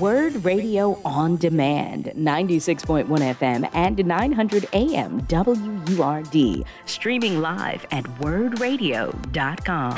Word Radio on Demand, 96.1 FM and 900 AM WURD, streaming live at wordradio.com.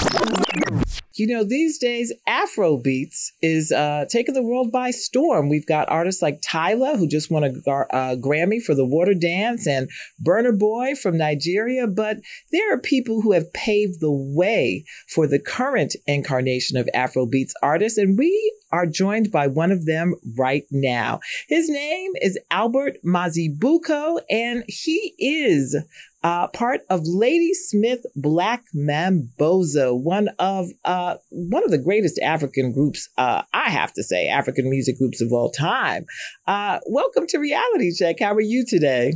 You know, these days, Afro beats is uh, taking the world by storm. We've got artists like Tyla, who just won a uh, Grammy for the Water Dance, and Burna Boy from Nigeria. But there are people who have paved the way for the current incarnation of Afro beats artists, and we are joined by one of them right now. His name is Albert Mazibuko, and he is uh, part of Ladysmith Black Mambazo, one of uh, one of the greatest African groups, uh, I have to say, African music groups of all time. Uh, welcome to Reality Check. How are you today?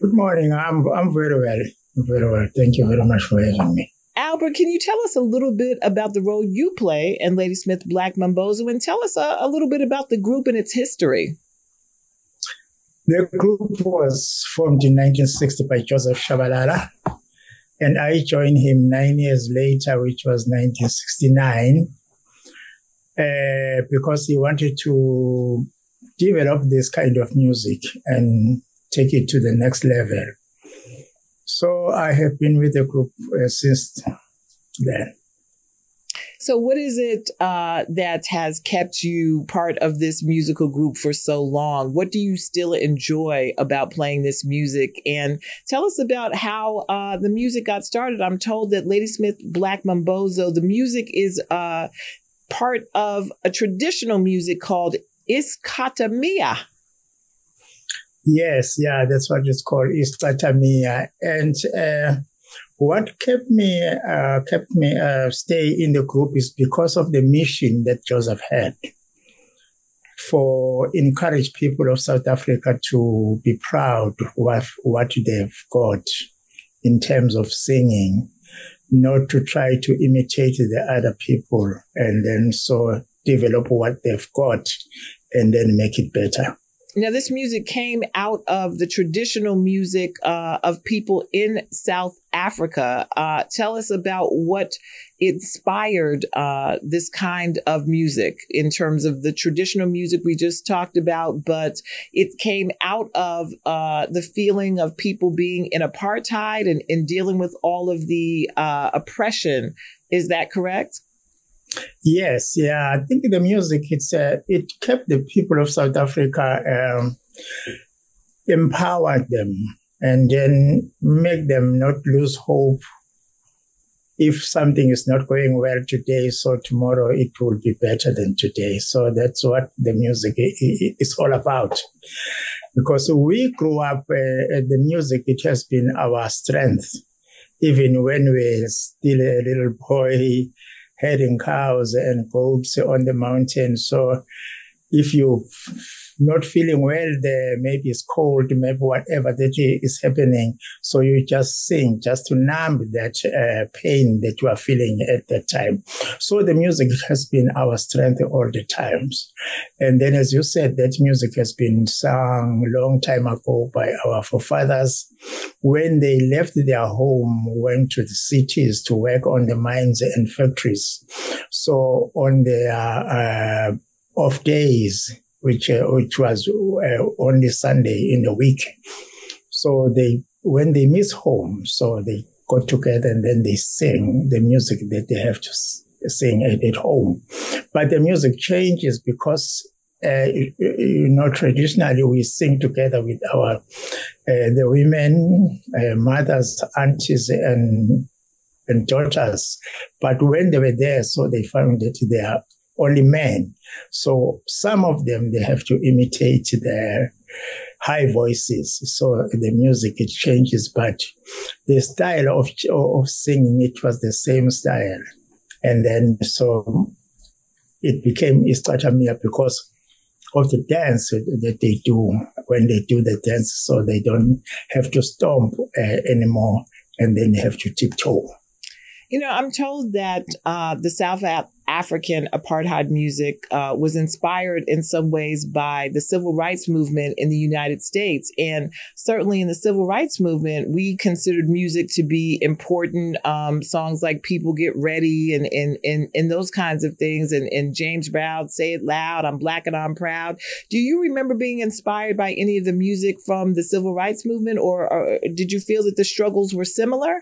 Good morning. I'm I'm very well. Very well. Thank you very much for having me. Albert, can you tell us a little bit about the role you play in Ladysmith Black Mambazo and tell us a, a little bit about the group and its history? The group was formed in 1960 by Joseph Shabalala, and I joined him nine years later, which was 1969, uh, because he wanted to develop this kind of music and take it to the next level. So I have been with the group uh, since then. So, what is it uh, that has kept you part of this musical group for so long? What do you still enjoy about playing this music? And tell us about how uh, the music got started. I'm told that Ladysmith Black Mambazo, the music is uh, part of a traditional music called Isicathamiya. Yes, yeah, that's what it's called, Isicathamiya. And uh, what kept me uh, kept me uh, stay in the group is because of the mission that Joseph had for encourage people of South Africa to be proud of what they've got in terms of singing, not to try to imitate the other people, and then so develop what they've got and then make it better. Now, this music came out of the traditional music uh, of people in South Africa. Uh, tell us about what inspired uh, this kind of music in terms of the traditional music we just talked about, but it came out of uh, the feeling of people being in apartheid and, and dealing with all of the uh, oppression. Is that correct? Yes, yeah. I think the music it's uh, it kept the people of South Africa um, empowered them and then make them not lose hope. If something is not going well today, so tomorrow it will be better than today. So that's what the music is all about. Because we grew up, uh, the music, it has been our strength. Even when we were still a little boy, herding cows and goats on the mountain. So if you not feeling well there, maybe it's cold, maybe whatever that is happening. So you just sing just to numb that uh, pain that you are feeling at that time. So the music has been our strength all the times. And then, as you said, that music has been sung long time ago by our forefathers when they left their home, went to the cities to work on the mines and factories. So on their uh, off days, which uh, which was uh, only Sunday in the week. So they when they miss home, so they got together and then they sing the music that they have to sing at, at home. But the music changes because uh, you know, traditionally we sing together with our uh, the women, uh, mothers, aunties, and and daughters. But when they were there, so they found that they are only men. So some of them, they have to imitate their high voices. So the music, it changes, but the style of, of singing, it was the same style. And then, so it became Isicathamiya because of the dance that they do when they do the dance. So they don't have to stomp uh, anymore and then they have to tiptoe. You know, I'm told that uh, the South African apartheid music uh, was inspired in some ways by the civil rights movement in the United States. And certainly in the civil rights movement, we considered music to be important. Um, songs like People Get Ready and, and, and, and those kinds of things. And, and James Brown, Say It Loud, I'm Black and I'm Proud. Do you remember being inspired by any of the music from the civil rights movement, or, or did you feel that the struggles were similar?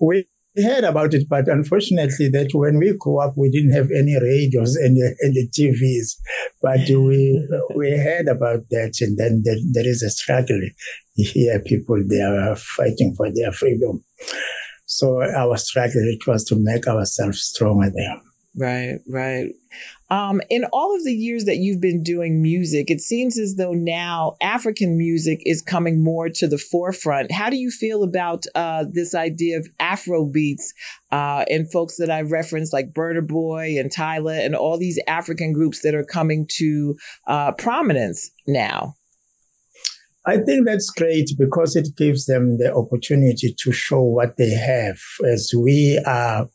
We heard about it, but unfortunately, that when we grew up, we didn't have any radios and the TVs. But we we heard about that, and then there, there is a struggle here. People they are fighting for their freedom. So our struggle it was to make ourselves stronger there. Right, right. Um, in all of the years that you've been doing music, it seems as though now African music is coming more to the forefront. How do you feel about uh, this idea of Afro beats uh, and folks that I referenced, like Burna Boy and Tyla, and all these African groups that are coming to uh, prominence now? I think that's great because it gives them the opportunity to show what they have as we are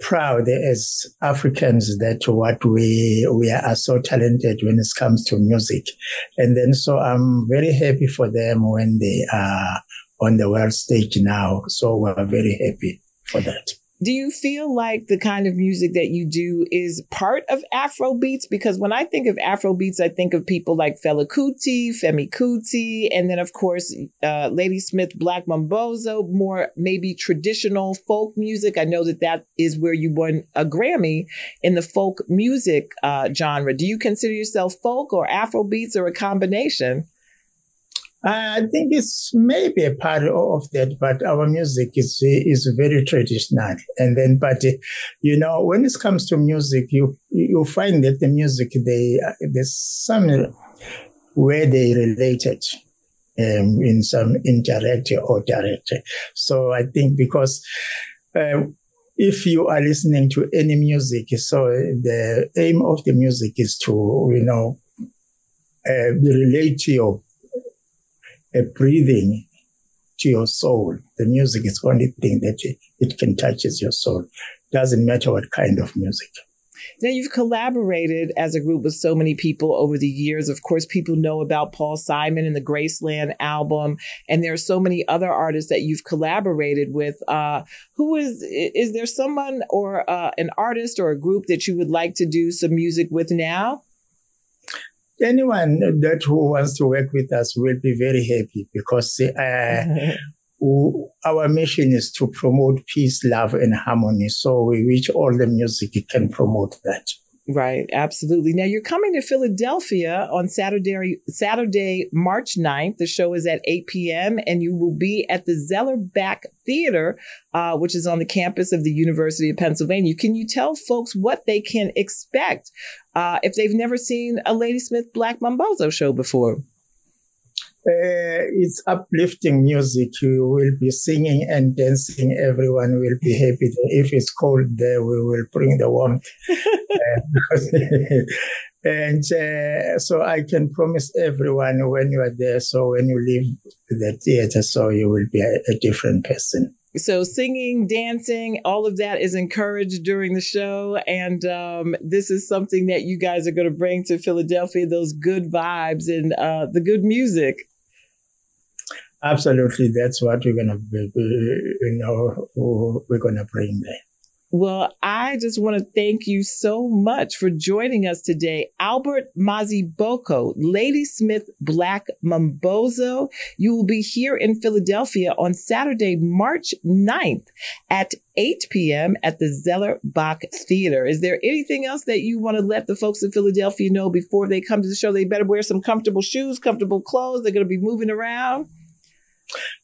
proud as Africans that what we we are so talented when it comes to music, and then so I'm very happy for them when they are on the world stage now. So we're very happy for that do you feel like the kind of music that you do is part of Afro beats? Because when I think of Afro beats, I think of people like Fela Kuti, Femi Kuti, and then of course uh, Ladysmith Black Mambazo, more maybe traditional folk music. I know that that is where you won a Grammy in the folk music uh, genre. Do you consider yourself folk or Afro beats or a combination? I think it's maybe a part of that, but our music is is very traditional. And then, but you know, when it comes to music, you you find that the music they there's some where they related um, in some indirect or direct. So I think because. Uh, if you are listening to any music, so the aim of the music is to, you know, uh, relate to your a breathing to your soul. The music is the only thing that it can touches your soul. Doesn't matter what kind of music. Now, you've collaborated as a group with so many people over the years. Of course, people know about Paul Simon and the Graceland album, and there are so many other artists that you've collaborated with. Uh, who is is there someone or uh, an artist or a group that you would like to do some music with now? Anyone that who wants to work with us will be very happy because uh, our mission is to promote peace, love, and harmony. So we wish all the music can promote that. Right, absolutely. Now you're coming to Philadelphia on Saturday, Saturday, March 9th. The show is at 8 p.m. and you will be at the Zellerbach Theater, uh, which is on the campus of the University of Pennsylvania. Can you tell folks what they can expect uh, if they've never seen a Ladysmith Black Mambazo show before? Uh, it's uplifting music. You will be singing and dancing. Everyone will be happy. If it's cold there, we will bring the warmth. and uh, so I can promise everyone when you are there. So when you leave the theater, so you will be a, a different person. So singing, dancing, all of that is encouraged during the show, and um, this is something that you guys are going to bring to Philadelphia. Those good vibes and uh, the good music. Absolutely, that's what we're gonna, be, you know, we're gonna bring there. Well, I just want to thank you so much for joining us today. Albert Mazibuko, Ladysmith Black Mambazo. You will be here in Philadelphia on Saturday, March 9th at 8 p.m. at the Zellerbach Theater. Is there anything else that you want to let the folks in Philadelphia know before they come to the show? They better wear some comfortable shoes, comfortable clothes. They're going to be moving around.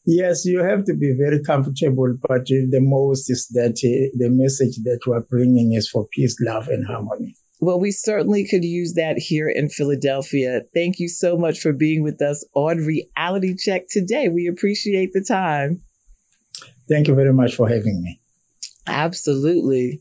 Yes, you have to be very comfortable, but the most is that uh, the message that we're bringing is for peace, love, and harmony. Well, we certainly could use that here in Philadelphia. Thank you so much for being with us on Reality Check today. We appreciate the time. Thank you very much for having me. Absolutely.